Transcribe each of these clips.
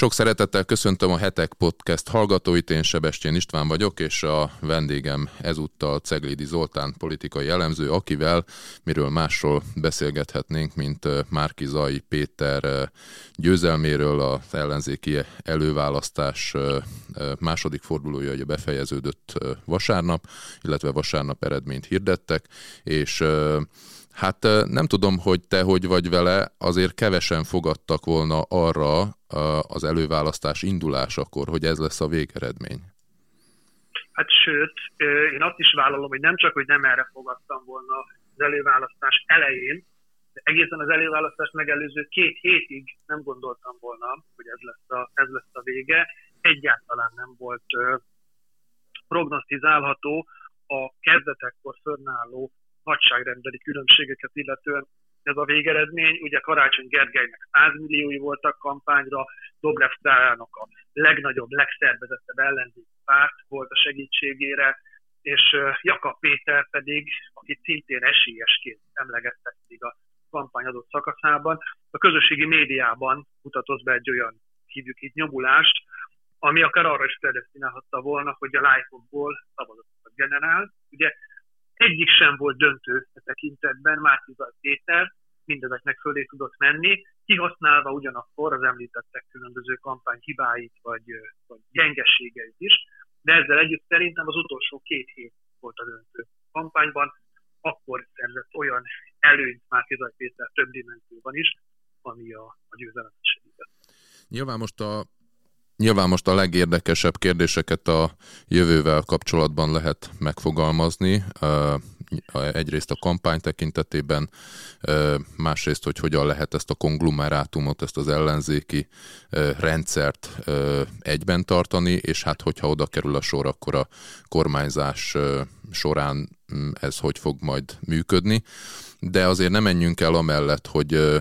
Sok szeretettel köszöntöm a Hetek Podcast hallgatóit, én Sebestyén István vagyok, és a vendégem ezúttal Ceglidi Zoltán politikai elemző, akivel miről másról beszélgethetnénk, mint Márki Zai Péter győzelméről az ellenzéki előválasztás második fordulója ugye befejeződött vasárnap, illetve vasárnap eredményt hirdettek, és Hát nem tudom, hogy te hogy vagy vele, azért kevesen fogadtak volna arra az előválasztás indulásakor, hogy ez lesz a végeredmény. Hát sőt, én azt is vállalom, hogy nem csak, hogy nem erre fogadtam volna az előválasztás elején, de egészen az előválasztást megelőző két hétig nem gondoltam volna, hogy ez lesz a, ez lesz a vége. Egyáltalán nem volt prognosztizálható a kezdetekkor fönnálló nagyságrendbeli különbségeket illetően ez a végeredmény. Ugye Karácsony Gergelynek 100 milliói voltak kampányra, Dobrev Klárának a legnagyobb, legszervezettebb ellenzéki párt volt a segítségére, és Jakab Péter pedig, akit szintén esélyesként emlegettek még a kampány adott szakaszában, a közösségi médiában mutatott be egy olyan hívjuk itt nyomulást, ami akár arra is predestinálhatta volna, hogy a live-okból szavazatokat generál. Ugye egyik sem volt döntő a tekintetben, Márkizaj Péter mindezeknek fölé tudott menni, kihasználva ugyanakkor az említettek különböző kampány hibáit vagy, vagy gyengeségeit is, de ezzel együtt szerintem az utolsó két hét volt a döntő kampányban, akkor szerzett olyan előnyt Márkizaj Péter több dimenzióban is, ami a, a győzelem segített. Nyilván most a Nyilván most a legérdekesebb kérdéseket a jövővel kapcsolatban lehet megfogalmazni. Egyrészt a kampány tekintetében, másrészt, hogy hogyan lehet ezt a konglomerátumot, ezt az ellenzéki rendszert egyben tartani, és hát hogyha oda kerül a sor, akkor a kormányzás során mm, ez hogy fog majd működni. De azért nem menjünk el amellett, hogy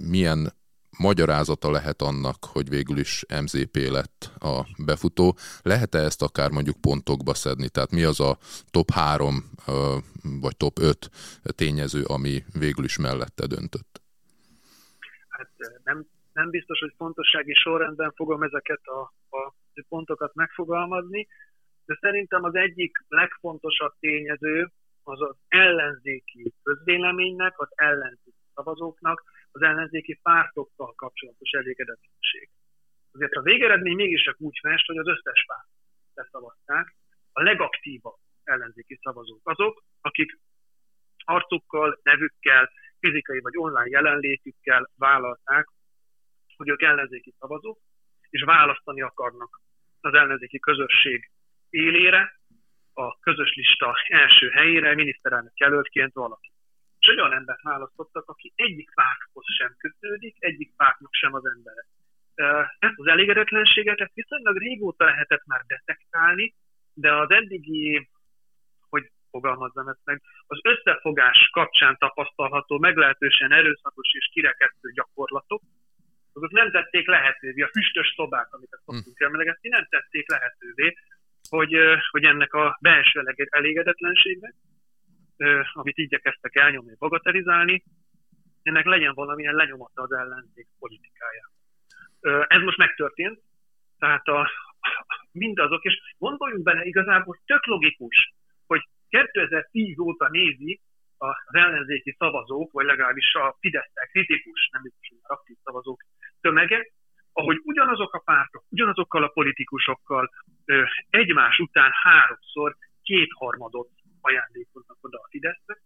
milyen magyarázata lehet annak, hogy végül is MZP lett a befutó. Lehet-e ezt akár mondjuk pontokba szedni? Tehát mi az a top 3 vagy top 5 tényező, ami végül is mellette döntött? Hát nem, nem biztos, hogy fontossági sorrendben fogom ezeket a, a pontokat megfogalmazni, de szerintem az egyik legfontosabb tényező az az ellenzéki közvéleménynek, az ellenzéki szavazóknak az ellenzéki pártokkal kapcsolatos elégedetlenség. Azért a végeredmény mégis csak úgy fest, hogy az összes párt leszavazták, a legaktívabb ellenzéki szavazók azok, akik arcukkal, nevükkel, fizikai vagy online jelenlétükkel vállalták, hogy ők ellenzéki szavazók, és választani akarnak az ellenzéki közösség élére, a közös lista első helyére miniszterelnök jelöltként valaki és olyan embert választottak, aki egyik párthoz sem kötődik, egyik pártnak sem az embere. Ezt az elégedetlenséget ezt viszonylag régóta lehetett már detektálni, de az eddigi, hogy fogalmazzam ezt meg, az összefogás kapcsán tapasztalható meglehetősen erőszakos és kirekesztő gyakorlatok, azok nem tették lehetővé, a füstös szobák, amit szoktunk emlegetni, nem tették lehetővé, hogy, hogy ennek a belső elégedetlenségnek amit igyekeztek elnyomni, bagatelizálni, ennek legyen valamilyen lenyomata az ellenzék politikájában. Ez most megtörtént, tehát a, mindazok, és gondoljunk bele, igazából tök logikus, hogy 2010 óta nézi az ellenzéki szavazók, vagy legalábbis a fidesz kritikus, nem biztos, aktív szavazók tömege, ahogy ugyanazok a pártok, ugyanazokkal a politikusokkal egymás után háromszor kétharmadot ajándékoznak oda a Fidesznek,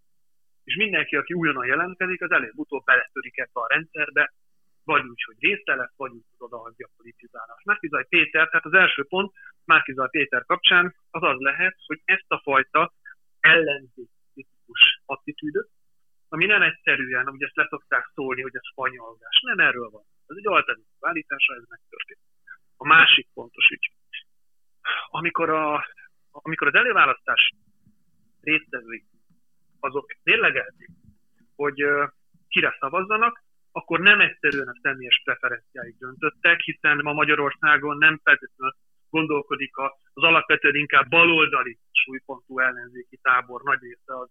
és mindenki, aki újonnan jelentkezik, az előbb-utóbb beletörik ebbe a rendszerbe, vagy úgy, hogy része lesz, vagy úgy, hogy odaadja a politizálást. Márkizaj Péter, tehát az első pont Márkizaj Péter kapcsán az az lehet, hogy ezt a fajta ellenzékikus attitűdöt, ami nem egyszerűen, ugye ezt leszokták szólni, hogy ez spanyolgás. Nem erről van. Ez egy alternatív állítása, ez megtörtént. A másik fontos ügy. Amikor, a, amikor az előválasztás résztvevői azok mérlegelték, hogy kire szavazzanak, akkor nem egyszerűen a személyes preferenciáig döntöttek, hiszen ma Magyarországon nem feltétlenül gondolkodik az alapvetően inkább baloldali súlypontú ellenzéki tábor nagy része az,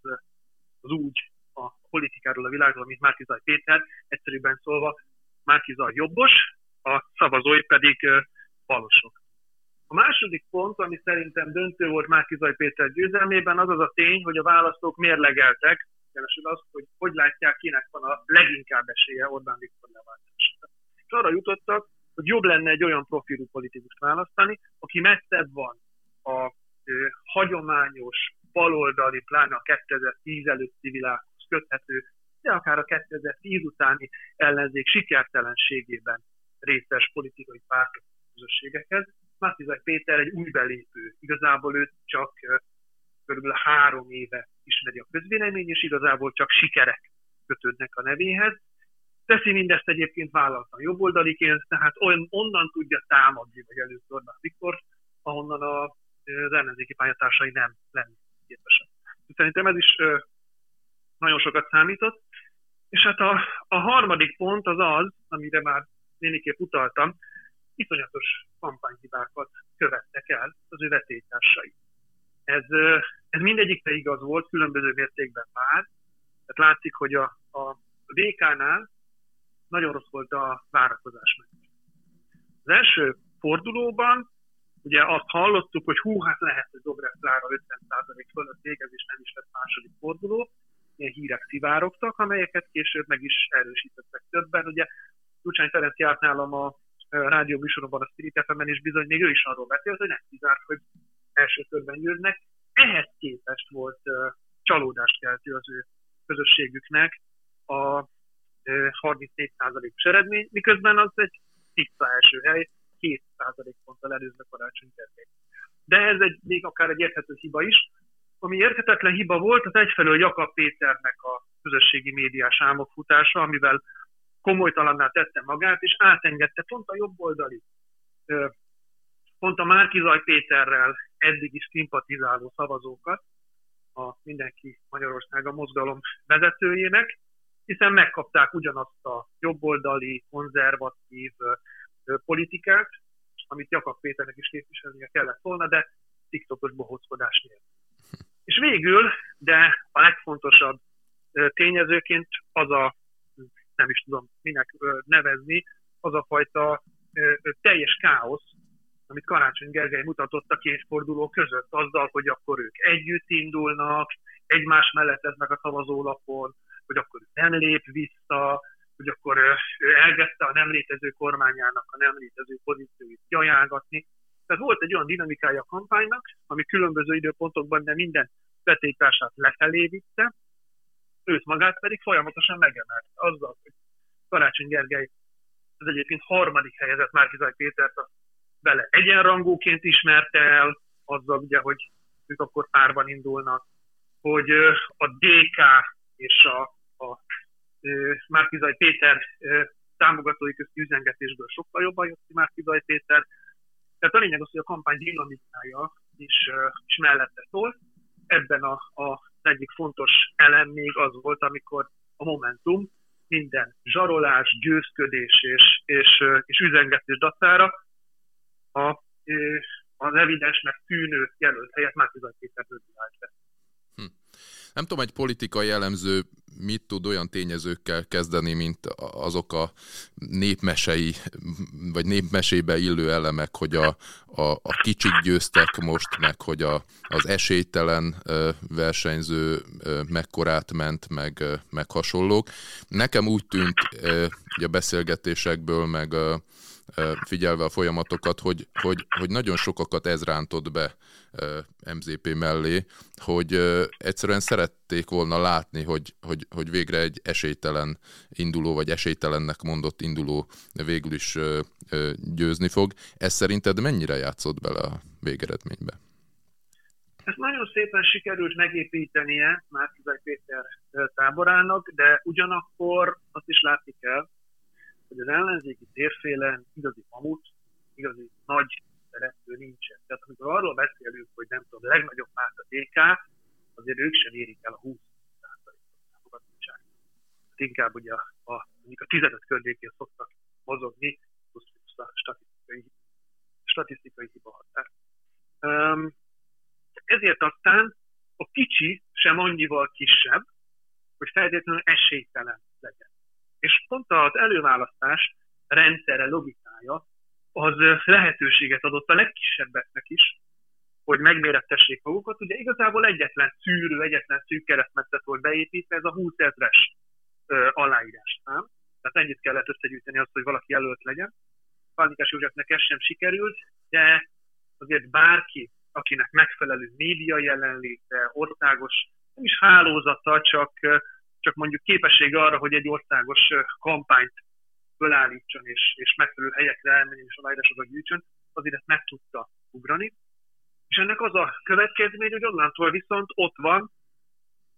az úgy a politikáról, a világról, mint Márkizaj Péter, egyszerűbben szólva Márkizaj jobbos, a szavazói pedig balosok. A második pont, ami szerintem döntő volt Márkizaj Péter győzelmében, az az a tény, hogy a választók mérlegeltek, keresed azt, hogy hogy látják, kinek van a leginkább esélye Orbán Viktor leváltására. És arra jutottak, hogy jobb lenne egy olyan profilú politikust választani, aki messzebb van a ö, hagyományos baloldali, pláne a 2010 előtti világhoz köthető, de akár a 2010 utáni ellenzék sikertelenségében részes politikai pártok közösségekhez. Mátizaj Péter egy új belépő, igazából őt csak körülbelül három éve ismeri a közvélemény, és igazából csak sikerek kötődnek a nevéhez. Teszi mindezt egyébként vállaltan jobboldaliként, tehát on, onnan tudja támadni, vagy előtt Orbán Viktor, ahonnan a, az ellenzéki pályatársai nem lennének képesek. Szerintem ez is nagyon sokat számított. És hát a, a harmadik pont az az, amire már némiképp utaltam, iszonyatos kampányhibákat követtek el az ő vetélytársai. Ez, ez mindegyikre igaz volt, különböző mértékben már. Tehát látszik, hogy a, a VK-nál nagyon rossz volt a várakozás meg. Az első fordulóban ugye azt hallottuk, hogy hú, hát lehet, hogy Dobrev Klára 50% fölött végez, és nem is lett második forduló. Ilyen hírek szivárogtak, amelyeket később meg is erősítettek többen. Ugye Lucsányi Ferenc járt nálam a rádió műsoromban, a Spirit fm és bizony még ő is arról beszélt, hogy nem kizárt, hogy első körben győznek. Ehhez képest volt csalódást keltő az ő közösségüknek a uh, 34%-os eredmény, miközben az egy tiszta első hely, 2% ponttal előzve karácsony termék. De ez egy, még akár egy érthető hiba is. Ami érthetetlen hiba volt, az egyfelől Jakab Péternek a közösségi médiás álmokfutása, amivel komolytalanná tette magát, és átengedte pont a jobboldali, pont a Márkizaj Péterrel eddig is szimpatizáló szavazókat, a Mindenki Magyarország a mozgalom vezetőjének, hiszen megkapták ugyanazt a jobboldali, konzervatív politikát, amit Jakab Péternek is képviselnie kellett volna, de TikTokos bohózkodás nélkül. És végül, de a legfontosabb tényezőként az a nem is tudom minek nevezni, az a fajta teljes káosz, amit Karácsony Gergely mutatott a két forduló között, azzal, hogy akkor ők együtt indulnak, egymás mellett lesznek a szavazólapon, hogy akkor nem lép vissza, hogy akkor ő elkezdte a nem létező kormányának a nem létező pozícióit kiajánlatni. Tehát volt egy olyan dinamikája a kampánynak, ami különböző időpontokban, de minden vetélytársát lefelé vitte, őt magát pedig folyamatosan megemelte. Azzal, hogy Karácsony Gergely az egyébként harmadik helyezett Márkizaj Pétert a vele egyenrangúként ismerte el, azzal ugye, hogy ők akkor párban indulnak, hogy a DK és a, a Márkizaj Péter támogatói közti üzengetésből sokkal jobban jött ki Márkizaj Péter. Tehát a lényeg az, hogy a kampány dinamikája is, is mellette szól. Ebben a, a egyik fontos elem még az volt, amikor a Momentum minden zsarolás, győzködés és, és, és üzengetés dacára a, az evidensnek tűnő jelölt helyett Márkizaj Péter állt be. Hm. Nem tudom, egy politikai elemző mit tud olyan tényezőkkel kezdeni, mint azok a népmesei, vagy népmesébe illő elemek, hogy a, a, a kicsik győztek most, meg hogy a, az esélytelen versenyző mekkorát ment, meg, meg hasonlók. Nekem úgy tűnt a beszélgetésekből, meg figyelve a folyamatokat, hogy, hogy, hogy nagyon sokakat ez rántott be MZP mellé, hogy egyszerűen szerették volna látni, hogy, hogy, hogy végre egy esélytelen induló, vagy esélytelennek mondott induló végül is győzni fog. Ez szerinted mennyire játszott bele a végeredménybe? Ezt nagyon szépen sikerült megépítenie Márkizaj Péter táborának, de ugyanakkor azt is látni kell, hogy az ellenzéki térfélen igazi mamut, igazi nagy szereplő nincsen. Tehát amikor arról beszélünk, hogy nem tudom, a legnagyobb párt a DK, azért ők sem érik el a 20 támogatottságot. Hát inkább ugye a, a, a 15 környékén szoktak mozogni, plusz statisztikai, statisztikai hiba határ. Um, ezért aztán a kicsi sem annyival kisebb, hogy feltétlenül esélytelen legyen. És pont az előválasztás rendszere, logikája az lehetőséget adott a legkisebbeknek is, hogy megmérettessék magukat. Ugye igazából egyetlen szűrő, egyetlen szűk keresztmetszet volt beépítve, ez a 20 ezres aláírás szám. Tehát ennyit kellett összegyűjteni azt, hogy valaki jelölt legyen. Pánikás Józsefnek ez sem sikerült, de azért bárki, akinek megfelelő média jelenléte, országos, nem is hálózata, csak, csak mondjuk képessége arra, hogy egy országos kampányt fölállítson és, és megfelelő helyekre elmenjen és aláírásokat gyűjtsön, azért ezt meg tudta ugrani. És ennek az a következmény, hogy onnantól viszont ott van,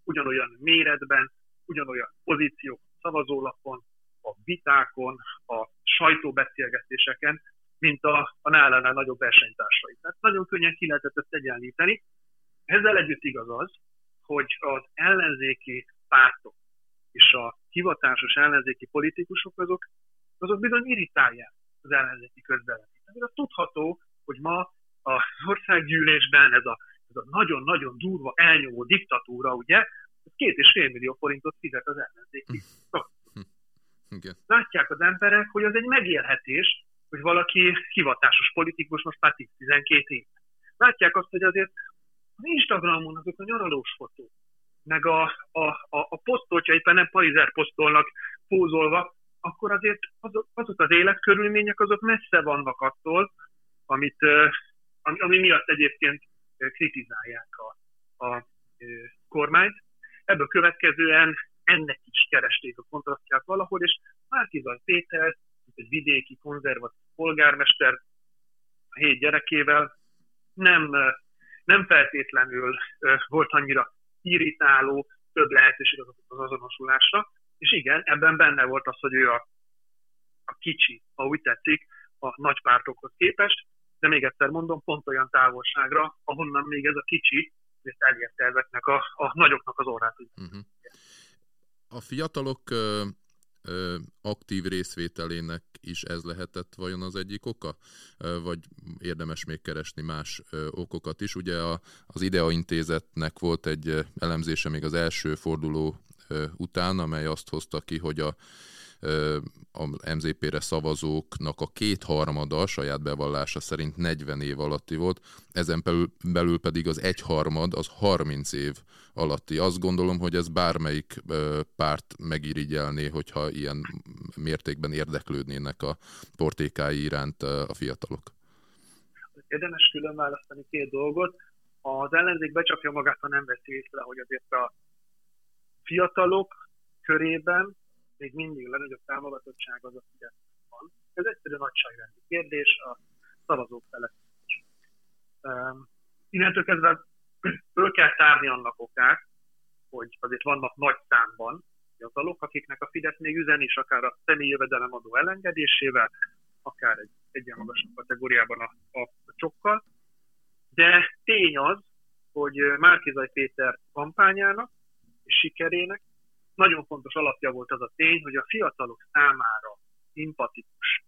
ugyanolyan méretben, ugyanolyan pozíciók szavazólapon, a vitákon, a sajtóbeszélgetéseken, mint a, a nálánál nagyobb versenytársai. Tehát nagyon könnyen ki lehetett ezt egyenlíteni. Ezzel együtt igaz az, hogy az ellenzéki pártok és a hivatásos ellenzéki politikusok azok, azok bizony irritálják az ellenzéki közbeleményt. Ez tudható, hogy ma az országgyűlésben ez a, ez a nagyon-nagyon durva, elnyomó diktatúra, ugye, két és fél millió forintot fizet az ellenzéki. Igen. Látják az emberek, hogy az egy megélhetés, hogy valaki hivatásos politikus most már 10-12 év. Látják azt, hogy azért az Instagramon azok a nyaralós fotók, meg a, a, a, a posztol, hogyha éppen nem parizer posztolnak pózolva, akkor azért azok, azok az életkörülmények azok messze vannak attól, amit, ami, ami miatt egyébként kritizálják a, a kormányt. Ebből következően ennek is keresték a kontrasztját valahol, és Márkizaj Péter, egy vidéki konzervatív polgármester a hét gyerekével nem, nem feltétlenül volt annyira irritáló, több lehetőség az, az azonosulásra, és igen, ebben benne volt az, hogy ő a, a kicsi, ha úgy tetszik, a nagy pártokhoz képest, de még egyszer mondom, pont olyan távolságra, ahonnan még ez a kicsi, ezt elérte ezeknek a, a nagyoknak az orrát. Uh-huh. A fiatalok aktív részvételének is ez lehetett vajon az egyik oka? Vagy érdemes még keresni más okokat is? Ugye a, az IDEA intézetnek volt egy elemzése még az első forduló után, amely azt hozta ki, hogy a a MZP-re szavazóknak a kétharmada a saját bevallása szerint 40 év alatti volt, ezen belül, pedig az egyharmad az 30 év alatti. Azt gondolom, hogy ez bármelyik párt megirigyelné, hogyha ilyen mértékben érdeklődnének a portékái iránt a fiatalok. Érdemes külön választani két dolgot. Az ellenzék becsapja magát, ha nem veszi észre, hogy azért a fiatalok körében még mindig a legnagyobb támogatottság az a Fidesz van. Ez egyszerű nagyságrendi kérdés, a szavazók felett. Um, innentől kezdve föl kell tárni annak okát, hogy azért vannak nagy számban fiatalok, akiknek a Fidesz még üzen is, akár a személyi jövedelemadó elengedésével, akár egy egyen magasabb kategóriában a, a csokkal. De tény az, hogy Márkizaj Péter kampányának és sikerének nagyon fontos alapja volt az a tény, hogy a fiatalok számára szimpatikus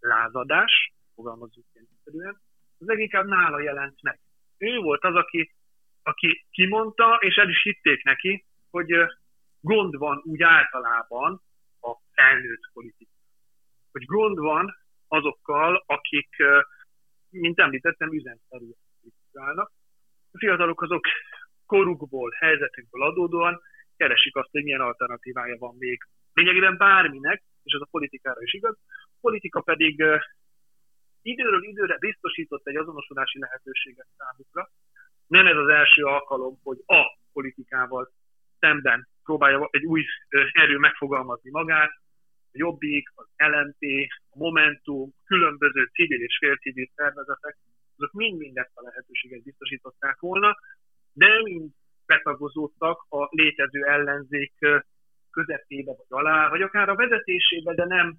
lázadás, fogalmazunk egyszerűen, az leginkább nála jelent meg. Ő volt az, aki, aki kimondta, és el is hitték neki, hogy gond van úgy általában a felnőtt politika. Hogy gond van azokkal, akik, mint említettem, üzenszerűen politikálnak. A fiatalok azok korukból, helyzetükből adódóan keresik azt, hogy milyen alternatívája van még lényegében bárminek, és ez a politikára is igaz. A politika pedig időről időre biztosított egy azonosulási lehetőséget számukra. Nem ez az első alkalom, hogy a politikával szemben próbálja egy új erő megfogalmazni magát, a Jobbik, az LNP, a Momentum, különböző civil és félcivil szervezetek, azok mind-mind ezt a lehetőséget biztosították volna, de mind betagozódtak a létező ellenzék közepébe vagy alá, vagy akár a vezetésébe, de nem,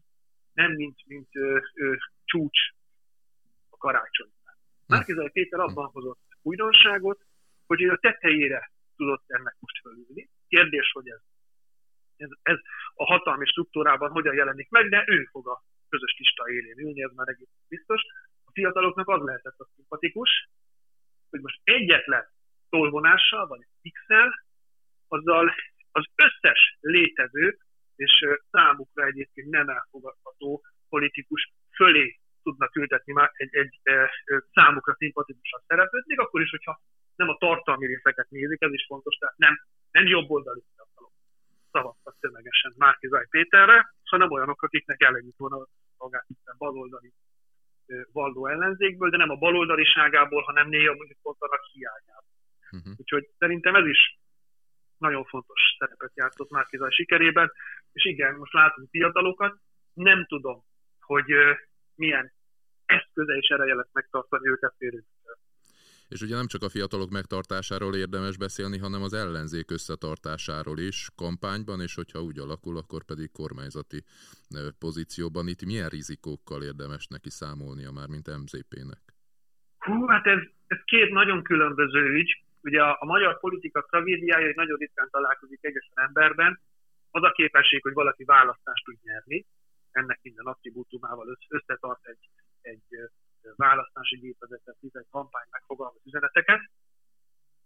nem mint, mint ö, ö, csúcs a karácsonynál. Márkizai Péter abban hozott újdonságot, hogy ő a tetejére tudott ennek most fölülni. Kérdés, hogy ez, ez, ez a hatalmi struktúrában hogyan jelenik meg, de ő fog a közös lista élén ülni, ez már egész biztos. A fiataloknak az lehetett a szimpatikus, hogy most egyetlen tolvonással, vagy X-el, azzal az összes létező és számukra egyébként nem elfogadható politikus fölé tudnak ültetni már egy, egy, számukra szimpatikusan szereplőt, még akkor is, hogyha nem a tartalmi részeket nézik, ez is fontos, tehát nem, nem jobboldali fiatalok szavaztak tömegesen Márkizaj Péterre, hanem olyanok, akiknek ellenült volna magát baloldali valló ellenzékből, de nem a baloldaliságából, hanem néha mondjuk pont annak hiányából. Uh-huh. Úgyhogy szerintem ez is nagyon fontos szerepet játszott Márkizaj sikerében, és igen, most látunk fiatalokat, nem tudom, hogy milyen eszköze és ereje lesz megtartani őket férőkkel. És ugye nem csak a fiatalok megtartásáról érdemes beszélni, hanem az ellenzék összetartásáról is kampányban, és hogyha úgy alakul, akkor pedig kormányzati pozícióban. Itt milyen rizikókkal érdemes neki számolnia már, mint MZP-nek? Hú, hát ez, ez két nagyon különböző ügy. Ugye a, a magyar politika tragédiája, hogy nagyon ritkán találkozik egyes emberben, az a képesség, hogy valaki választást tud nyerni, ennek minden attribútumával összetart egy, egy választási gépezetet, egy kampány megfogalmaz üzeneteket,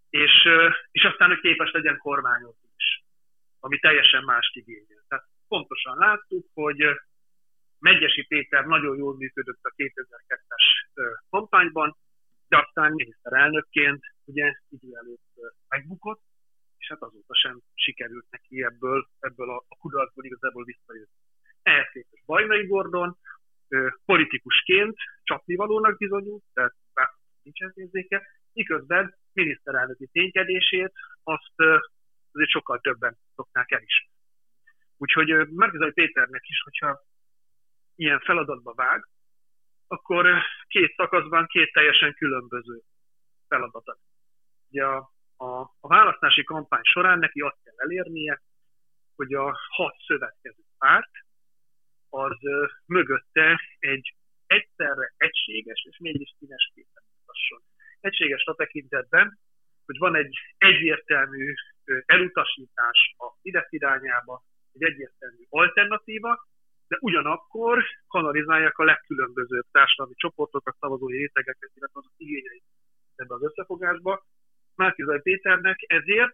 és, és aztán, hogy képes legyen kormányozni is, ami teljesen más igényel. Tehát pontosan láttuk, hogy Megyesi Péter nagyon jól működött a 2002-es kampányban, de aztán miniszterelnökként ugye idő előtt megbukott, és hát azóta sem sikerült neki ebből, ebből a, a kudarcból igazából visszajönni. Ehhez képest Bajnai Gordon politikusként csapnivalónak bizonyult, tehát nincsen érzéke, miközben miniszterelnöki ténykedését azt azért sokkal többen szokták el is. Úgyhogy Márkizai Péternek is, hogyha ilyen feladatba vág, akkor két szakaszban két teljesen különböző feladata. Ugye a, a, a választási kampány során neki azt kell elérnie, hogy a hat szövetkező párt az mögötte egy egyszerre egységes és mégis színes képet mutasson. Egységes a tekintetben, hogy van egy egyértelmű elutasítás a Fidesz irányába, egy egyértelmű alternatíva, de ugyanakkor kanalizálják a legkülönbözőbb társadalmi csoportokat, szavazói rétegeket, illetve az igényeit ebbe az összefogásba. Márkizaj Péternek ezért,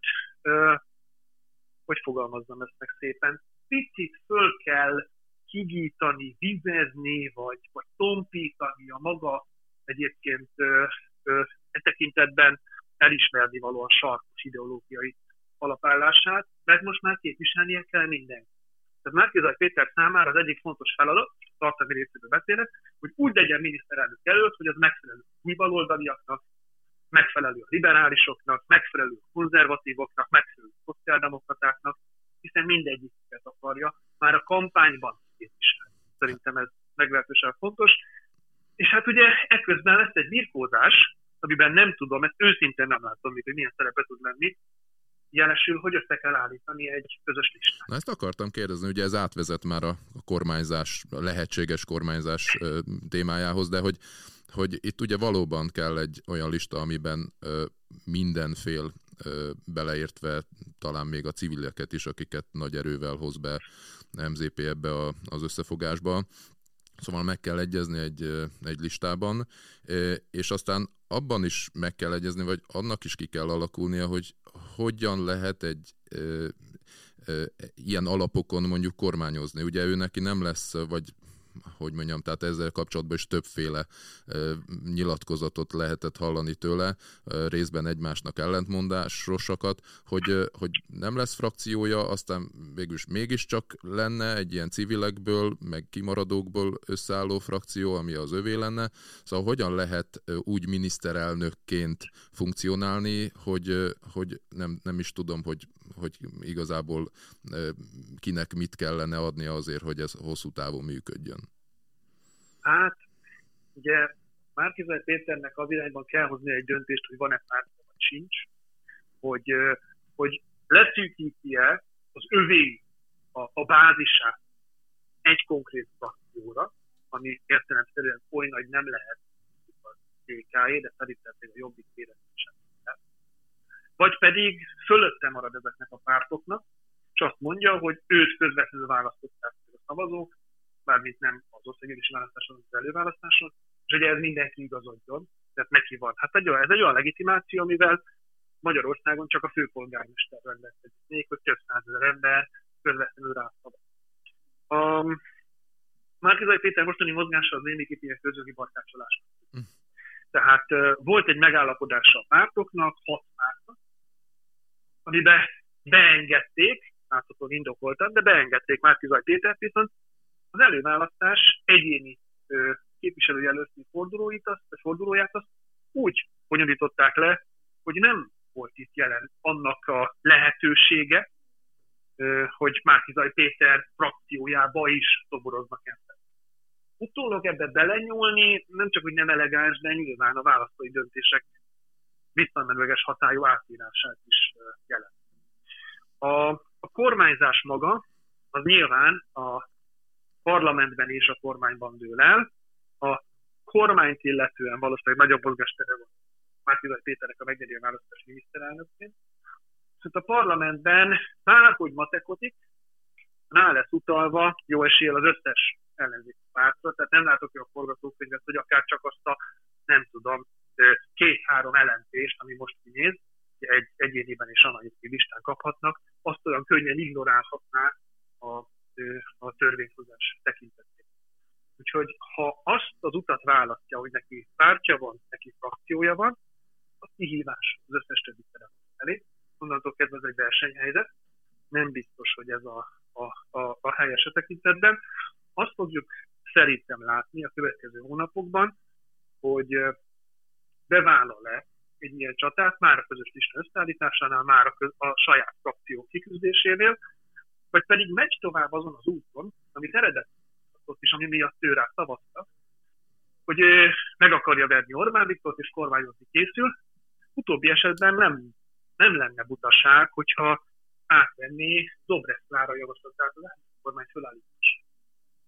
hogy fogalmazzam ezt meg szépen, picit föl kell higítani, vizezni, vagy, vagy tompítani a maga egyébként ö, ö, e tekintetben elismerni valóan sarkos ideológiai alapállását, mert most már képviselnie kell mindenki. Tehát Márkizaj Péter számára az egyik fontos feladat, tartalmi részéről beszélek, hogy úgy legyen miniszterelnök előtt, hogy az megfelelő új baloldaliaknak, megfelelő a liberálisoknak, megfelelő a konzervatívoknak, megfelelő a szociáldemokratáknak, hiszen mindegyiket akarja már a kampányban képviselni. Szerintem ez meglehetősen fontos. És hát ugye ekközben lesz egy birkózás, amiben nem tudom, ezt őszintén nem látom hogy milyen szerepet tud lenni, jelesül, hogy össze kell állítani egy közös listát. Na ezt akartam kérdezni, ugye ez átvezet már a kormányzás, a lehetséges kormányzás témájához, de hogy, hogy itt ugye valóban kell egy olyan lista, amiben mindenfél beleértve talán még a civileket is, akiket nagy erővel hoz be MZP ebbe a, az összefogásba. Szóval meg kell egyezni egy, egy listában, és aztán abban is meg kell egyezni, vagy annak is ki kell alakulnia, hogy hogyan lehet egy ilyen alapokon mondjuk kormányozni. Ugye ő neki nem lesz, vagy hogy mondjam, tehát ezzel kapcsolatban is többféle nyilatkozatot lehetett hallani tőle, részben egymásnak ellentmondásosakat, hogy, hogy nem lesz frakciója, aztán végülis mégiscsak lenne egy ilyen civilekből, meg kimaradókból összeálló frakció, ami az övé lenne. Szóval hogyan lehet úgy miniszterelnökként funkcionálni, hogy, hogy nem, nem is tudom, hogy, hogy igazából kinek mit kellene adni azért, hogy ez hosszú távon működjön. Hát, ugye Márkizaj Péternek az irányban kell hozni egy döntést, hogy van-e pártja, vagy sincs, hogy, hogy leszűkíti-e az övé a, a bázisát egy konkrét frakcióra, ami értelemszerűen oly nagy nem lehet a DK-é, de szerintem a jobbik sem. Vagy pedig fölötte marad ezeknek a pártoknak, és azt mondja, hogy őt közvetlenül választották a szavazók, mármint nem az országgyűlési választáson, az előválasztáson, és ugye ez mindenki igazodjon, tehát neki van. Hát egy olyan, ez egy olyan legitimáció, amivel Magyarországon csak a főpolgármester rendelkezik, még hogy több százezer ember közvetlenül rászabad. Um, Márkizai Péter mostani mozgása az némiképp ilyen közögi barkácsolás. Hm. Tehát volt egy megállapodása a pártoknak, hat pártnak, amiben beengedték, láthatóan indokoltan, de beengedték Márkizaj Pétert, viszont az előválasztás egyéni képviselőjelölti fordulóit, azt, vagy fordulóját azt úgy bonyolították le, hogy nem volt itt jelen annak a lehetősége, hogy Márkizaj Péter frakciójába is toboroznak ember. Utólag ebbe belenyúlni nem csak, hogy nem elegáns, de nyilván a választói döntések visszamenőleges hatályú átírását is jelent. A, a kormányzás maga az nyilván a parlamentben és a kormányban dől el. A kormányt illetően valószínűleg nagyobb mozgástere van Márkizaj Péternek a megnyerő választás miniszterelnökként. Hát a parlamentben bárhogy matekotik, rá lesz utalva jó esélye az összes ellenzéki pártra, tehát nem látok olyan forgatókönyvet, hogy akár csak azt a, nem tudom, két-három ellentést, ami most kinéz, egy egyéniben és analitikai listán kaphatnak, azt olyan könnyen ignorálhatná a, a törvényhozás tekintetében. Úgyhogy ha azt az utat választja, hogy neki pártja van, neki frakciója van, az kihívás az összes többi szereplő elé. Onnantól kezdve ez egy versenyhelyzet. Nem biztos, hogy ez a, a, a, a helyes a tekintetben. Azt fogjuk szerintem látni a következő hónapokban, hogy bevállal-e egy ilyen csatát, már a közös lista összeállításánál, már a, köz, a saját frakció kiküzdésénél, vagy pedig megy tovább azon az úton, amit eredetileg is, ami miatt ő rá szavaztak, hogy meg akarja verni Orbán Viktort, és kormányozni készül. Utóbbi esetben nem, nem lenne butaság, hogyha átvenné Dobrev Klára javaslatát az kormány fölállítás.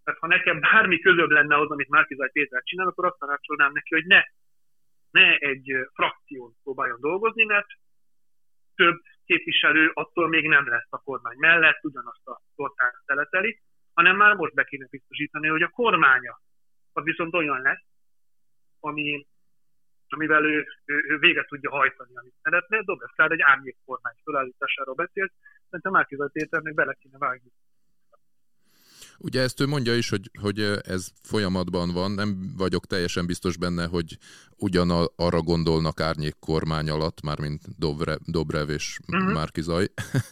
Tehát ha nekem bármi közöbb lenne az, amit Márkizaj Péter csinál, akkor azt tanácsolnám neki, hogy ne, ne egy frakción próbáljon dolgozni, mert több képviselő attól még nem lesz a kormány mellett, ugyanazt a tortát teleteli, hanem már most be kéne biztosítani, hogy a kormánya az viszont olyan lesz, ami, amivel ő, ő, ő véget tudja hajtani, amit szeretne. Dobrev egy árnyék kormány felállításáról beszélt, szerintem Márkizaj Péternek bele kéne vágni Ugye ezt ő mondja is, hogy, hogy ez folyamatban van, nem vagyok teljesen biztos benne, hogy ugyan arra gondolnak árnyék kormány alatt, mármint Dobre, Dobrev és uh-huh. Márkizaj.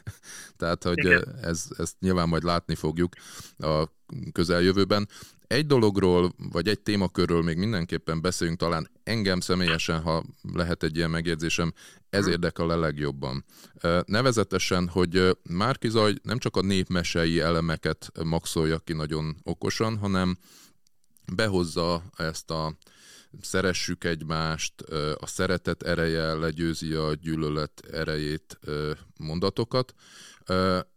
Tehát, hogy ez, ezt nyilván majd látni fogjuk a közeljövőben. Egy dologról, vagy egy témakörről még mindenképpen beszéljünk, talán engem személyesen, ha lehet egy ilyen megjegyzésem, ez hm. érdekel a legjobban. Nevezetesen, hogy Márki Zaj nem csak a népmesei elemeket maxolja ki nagyon okosan, hanem behozza ezt a szeressük egymást, a szeretet ereje legyőzi a gyűlölet erejét mondatokat,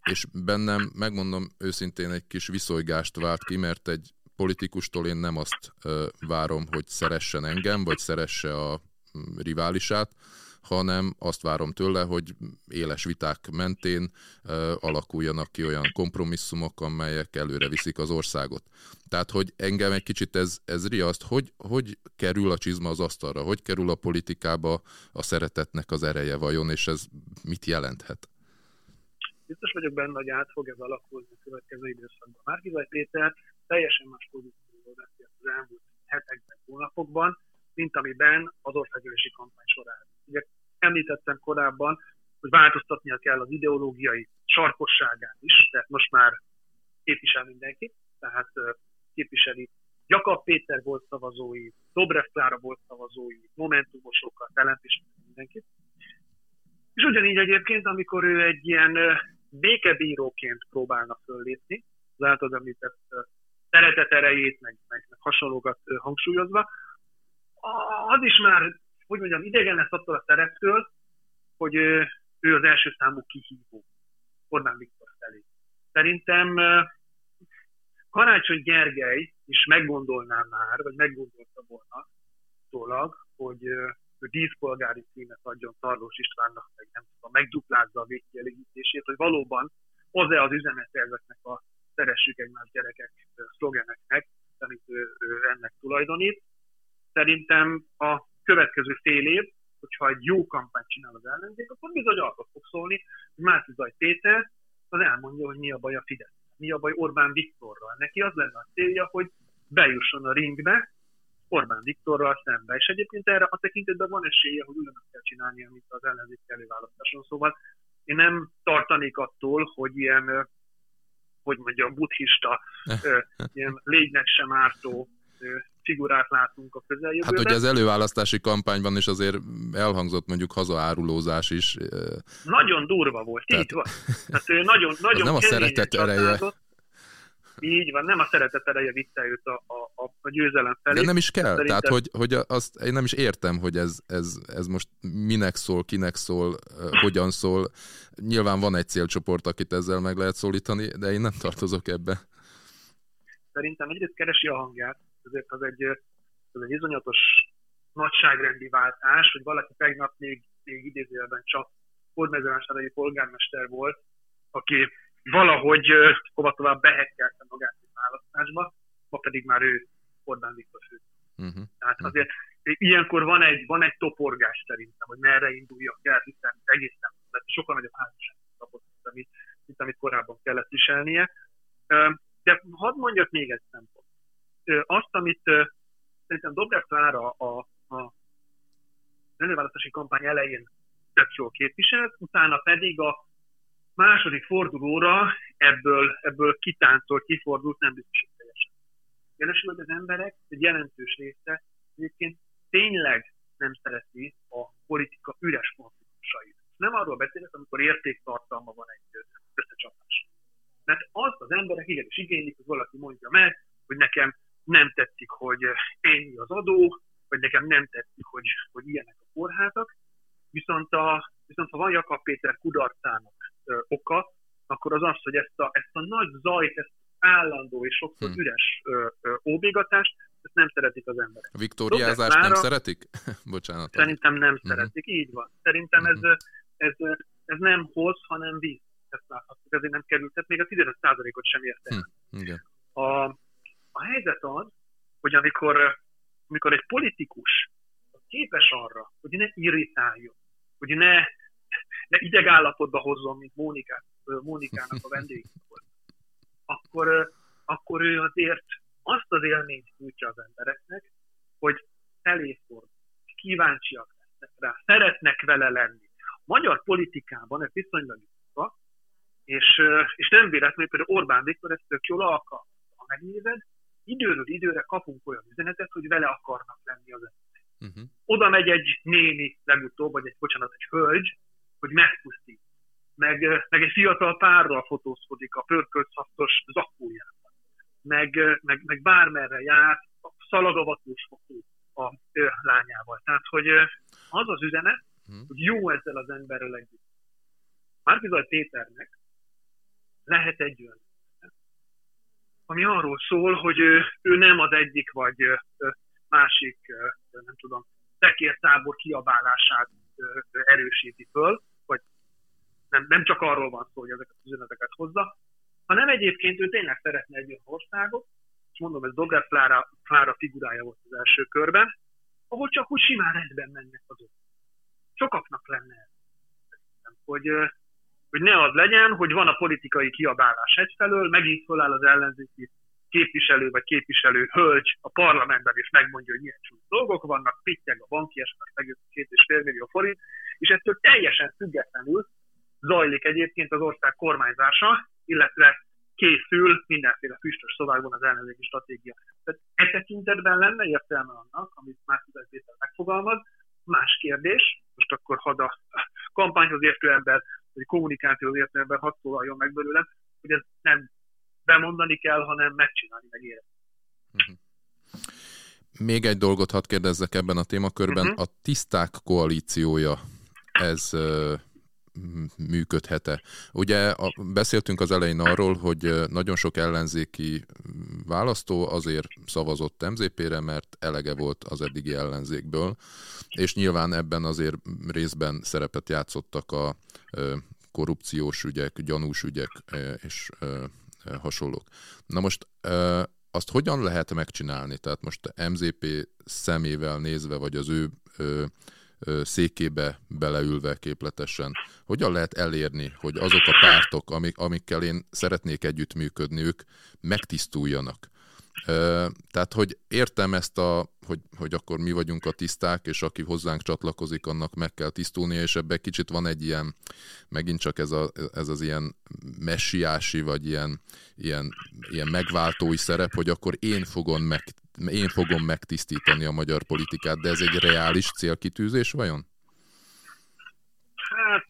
és bennem, megmondom őszintén, egy kis viszonygást vált ki, mert egy politikustól én nem azt várom, hogy szeressen engem, vagy szeresse a mm, riválisát, hanem azt várom tőle, hogy éles viták mentén alakuljanak ki olyan kompromisszumok, amelyek előre viszik az országot. Tehát, hogy engem egy kicsit ez, ez riaszt, hogy, hogy kerül a csizma az asztalra, hogy kerül a politikába a szeretetnek az ereje vajon, és ez mit jelenthet? Biztos vagyok benne, hogy át fog ez alakulni a következő időszakban. Márkizaj Péter teljesen más pozícióról beszélt az elmúlt hetekben, hónapokban, mint amiben az országgyűlési kampány során. Ugye említettem korábban, hogy változtatnia kell az ideológiai sarkosságát is, tehát most már képvisel mindenki, tehát képviseli Jakab Péter volt szavazói, Dobrev Klára volt szavazói, Momentumosokat, jelentés mindenkit. És ugyanígy egyébként, amikor ő egy ilyen békebíróként próbálna föllépni, az által említett szeretet erejét, meg, meg, meg hasonlókat hangsúlyozva, az is már, hogy mondjam, idegen lesz attól a szereptől, hogy ő az első számú kihívó Orbán Viktor felé. Szerintem Karácsony Gergely is meggondolná már, vagy meggondolta volna tólag, hogy ő díszpolgári címet adjon Tarlós Istvánnak, meg nem tudom, megduplázza a végkielégítését, hogy valóban hozzá az üzenet ezeknek a szeressük egymás gyerekek szlogeneknek, amit ő, ő ennek tulajdonít. Szerintem a következő fél év, hogyha egy jó kampányt csinál az ellenzék, akkor bizony arról fog szólni, hogy Márki Zaj Péter az elmondja, hogy mi a baj a Fidesz. mi a baj Orbán Viktorral. Neki az lenne a célja, hogy bejusson a ringbe Orbán Viktorral szembe. És egyébként erre a tekintetben van esélye, hogy ugyanazt kell csinálni, amit az ellenzék előválasztáson. Szóval én nem tartanék attól, hogy ilyen, hogy mondjam, buddhista, ilyen lénynek sem ártó figurát látunk a közeljövőben. Hát ugye az előválasztási kampányban is azért elhangzott mondjuk hazaárulózás is. Nagyon durva volt, Tehát... így van. Hát ő nagyon, nagyon nem a szeretet ereje. Így van, nem a szeretet ereje vitte őt a, a, a győzelem felé. De nem is kell, Szerintem... tehát hogy, hogy azt én nem is értem, hogy ez, ez, ez most minek szól, kinek szól, hogyan szól. Nyilván van egy célcsoport, akit ezzel meg lehet szólítani, de én nem tartozok ebbe. Szerintem egyrészt keresi a hangját, ezért az egy, az egy izonyatos nagyságrendi váltás, hogy valaki tegnap még, még idézőjelben csak Fordmezővásárai polgármester volt, aki valahogy hova tovább behekkelte magát a választásba, ma pedig már ő Orbán Viktor fő. Uh-huh. Tehát uh-huh. azért ilyenkor van egy, van egy toporgás szerintem, hogy merre induljak el, hiszen egészen tehát sokkal nagyobb házasság kapott, mint amit, mint amit korábban kellett viselnie. De hadd mondjak még egy szempont. Azt, amit szerintem Dobrev Klára a, a előválasztási kampány elején tök jól képviselt, utána pedig a második fordulóra ebből, ebből kitáncolt, kifordult, nem biztos, hogy teljesen. Jelesül, az emberek egy jelentős része egyébként tényleg nem szereti a politika üres konfliktusait. Nem arról beszélek, amikor értéktartalma van egy összecsapás. Mert azt az emberek igenis igénylik, hogy valaki mondja meg, hogy nekem nem tetszik, hogy ennyi az adó, vagy nekem nem tetszik, hogy, hogy ilyenek a kórházak. Viszont, a, viszont ha van Jakab Péter kudarcának oka, akkor az az, hogy ezt a, ezt a nagy zajt, ezt állandó és sokszor hmm. üres ö, ö, óbégatást, ezt nem szeretik az emberek. A viktóriázást nem szeretik? Bocsánat. Szerintem nem hmm. szeretik, így van. Szerintem ez, hmm. ez, ez, ez nem hoz, hanem víz. Ezt láthatjuk, ezért nem került, tehát még a 15%-ot sem érte el. Hmm. A, a helyzet az, hogy amikor, amikor egy politikus képes arra, hogy ne irritáljon, hogy ne, ne idegállapotba hozzon, mint Mónikát, Mónikának a vendég volt, akkor, akkor ő azért azt az élményt nyújtja az embereknek, hogy eléfordul, kíváncsiak lesznek rá, szeretnek vele lenni. A magyar politikában ez viszonylag jutva, és, és nem véletlenül például Orbán Viktor ezt tök jól alkalmazza. Ha megnézed, időről időre kapunk olyan üzenetet, hogy vele akarnak lenni az emberek. Uh-huh. Oda megy egy néni legutóbb, vagy egy, bocsánat, egy hölgy, hogy megpusztít. Meg, meg egy fiatal párral fotózkodik a pörköltszasztos zakójában. Meg, meg, meg bármerre jár, szalagavatós fotó a ö, lányával. Tehát, hogy az az üzenet, uh-huh. hogy jó ezzel az emberrel együtt. Márkizaj Péternek lehet egy olyan ami arról szól, hogy ő, ő nem az egyik vagy másik, nem tudom, tekértábor kiabálását erősíti föl, nem, nem csak arról van szó, hogy ezeket az üzeneteket hozza, hanem egyébként ő tényleg szeretne egy olyan országot, és mondom, ez Dogger Klára, Klára figurája volt az első körben, ahol csak úgy simán rendben mennek azok. Sokaknak lenne. Hogy, hogy ne az legyen, hogy van a politikai kiabálás egyfelől, megint föláll az ellenzéki képviselő vagy képviselő hölgy a parlamentben, és megmondja, hogy milyen csúcs dolgok vannak, pittyeg a banki esetleg megjött két és fél millió forint, és ettől teljesen függetlenül zajlik egyébként az ország kormányzása, illetve készül mindenféle füstös szovákban az ellenzéki stratégia. Tehát e tekintetben lenne értelme annak, amit Márkizaj Péter megfogalmaz, más kérdés, most akkor had a kampányhoz értő ember vagy kommunikációhoz értő ember hadd szólaljon meg belőlem, hogy ez nem bemondani kell, hanem megcsinálni, meg érezni. Uh-huh. Még egy dolgot hadd kérdezzek ebben a témakörben. Uh-huh. A tiszták koalíciója, ez működhet-e? Ugye a, beszéltünk az elején arról, hogy nagyon sok ellenzéki választó azért szavazott MZP-re, mert elege volt az eddigi ellenzékből, és nyilván ebben azért részben szerepet játszottak a korrupciós ügyek, gyanús ügyek és hasonlók. Na most azt hogyan lehet megcsinálni? Tehát most MZP szemével nézve, vagy az ő székébe beleülve képletesen, hogyan lehet elérni, hogy azok a pártok, amik, amikkel én szeretnék együttműködni, ők megtisztuljanak. Tehát, hogy értem ezt a, hogy, hogy akkor mi vagyunk a tiszták, és aki hozzánk csatlakozik, annak meg kell tisztulnia, és ebben kicsit van egy ilyen, megint csak ez, a, ez az ilyen messiási, vagy ilyen, ilyen, ilyen megváltói szerep, hogy akkor én fogom, meg, én fogom megtisztítani a magyar politikát, de ez egy reális célkitűzés vajon? Hát,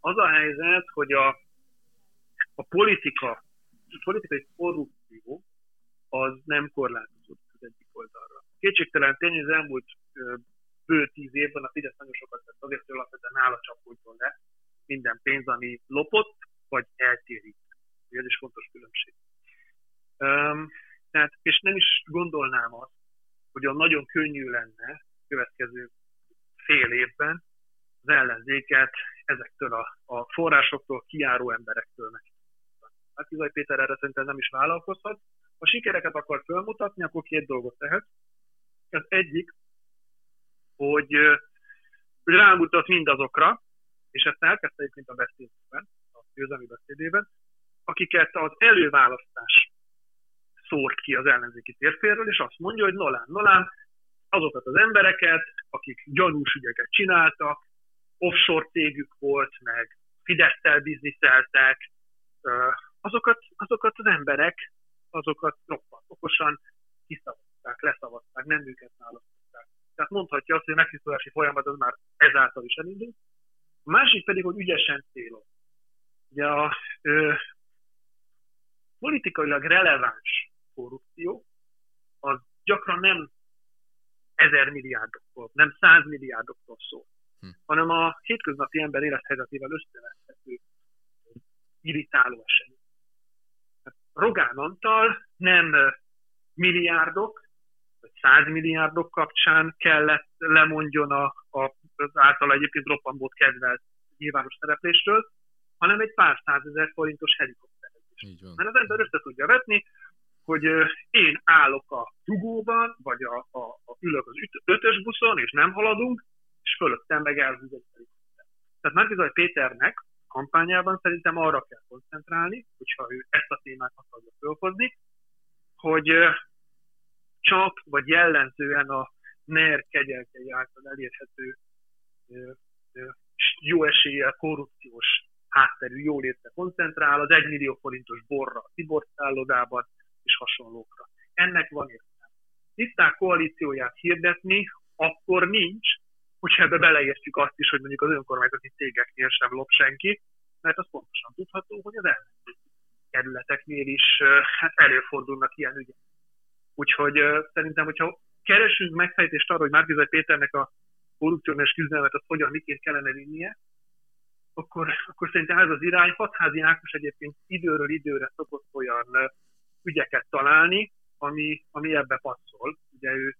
az a helyzet, hogy a, a politika, a politikai korrupció az nem korlátozott az egyik oldalra. Kétségtelen tény, az elmúlt bő tíz évben a Fidesz nagyon sokat tett azért, hogy alapvetően nála csapódjon le minden pénz, ami lopott, vagy eltérít. Ez is fontos különbség. Um, tehát, és nem is gondolnám azt, hogy a nagyon könnyű lenne következő fél évben az ellenzéket ezektől a, a forrásoktól kiáró emberektől meg. Hát Izaj Péter erre szerintem nem is vállalkozhat, ha sikereket akar felmutatni, akkor két dolgot tehet. Az egyik, hogy, hogy rámutat mindazokra, és ezt elkezdte egyébként a beszédében, a győzelmi beszédében, akiket az előválasztás szórt ki az ellenzéki térférről, és azt mondja, hogy Nolán, Nolán, azokat az embereket, akik gyanús ügyeket csináltak, offshore cégük volt, meg Fidesztel bizniszeltek, azokat, azokat az emberek azokat roppant okosan kiszavazták, leszavazták, nem őket választották. Tehát mondhatja azt, hogy a megtisztulási folyamat az már ezáltal is elindult. A másik pedig, hogy ügyesen célok. Ugye a ö, politikailag releváns korrupció az gyakran nem ezer milliárdoktól, nem száz milliárdoktól szól, hm. hanem a hétköznapi ember élethelyzetével összevethető irritáló esemény. Rogán Antal nem milliárdok, vagy százmilliárdok kapcsán kellett lemondjon a, a, az által egyébként roppambót kedvelt nyilvános szereplésről, hanem egy pár százezer forintos helikopterezés. Mert az ember össze tudja vetni, hogy én állok a dugóban, vagy a, a, a ülök az ötös buszon, és nem haladunk, és fölöttem meg elhúz egy helikopter. Tehát Márkizaj Péternek kampányában szerintem arra kell koncentrálni, hogyha ő ezt a témát akarja fölhozni, hogy csak vagy jellemzően a NER kegyelkei által elérhető jó eséllyel korrupciós hátterű jólétre koncentrál, az 1 millió forintos borra a Tibor szállodában és hasonlókra. Ennek van értelme. Tiszták koalícióját hirdetni akkor nincs, hogyha ebbe beleértjük azt is, hogy mondjuk az önkormányzati cégeknél sem lop senki, mert az pontosan tudható, hogy az ellenzéki kerületeknél is hát előfordulnak ilyen ügyek. Úgyhogy szerintem, hogyha keresünk megfejtést arra, hogy Márkizaj Péternek a korrupciós küzdelmet az hogyan, miként kellene vinnie, akkor, akkor szerintem ez az irány. Hatházi Ákos egyébként időről időre szokott olyan ügyeket találni, ami, ami ebbe passzol. Ugye ő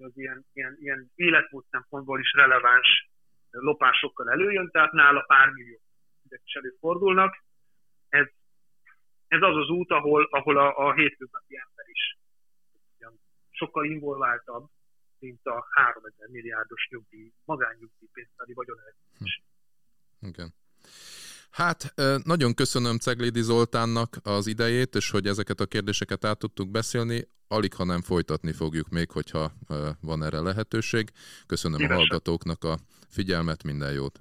az ilyen, ilyen, ilyen életmód szempontból is releváns lopásokkal előjön, tehát nála pár millió is előfordulnak. Ez, ez az az út, ahol, ahol a, a hétköznapi ember is sokkal involváltabb, mint a 3000 milliárdos nyugdíj, magánnyugdíj pénztári vagyon hm. Igen. Hát nagyon köszönöm Ceglédi Zoltánnak az idejét, és hogy ezeket a kérdéseket át tudtuk beszélni. Alig, ha nem folytatni fogjuk még, hogyha van erre lehetőség. Köszönöm Szívesen. a hallgatóknak a figyelmet, minden jót!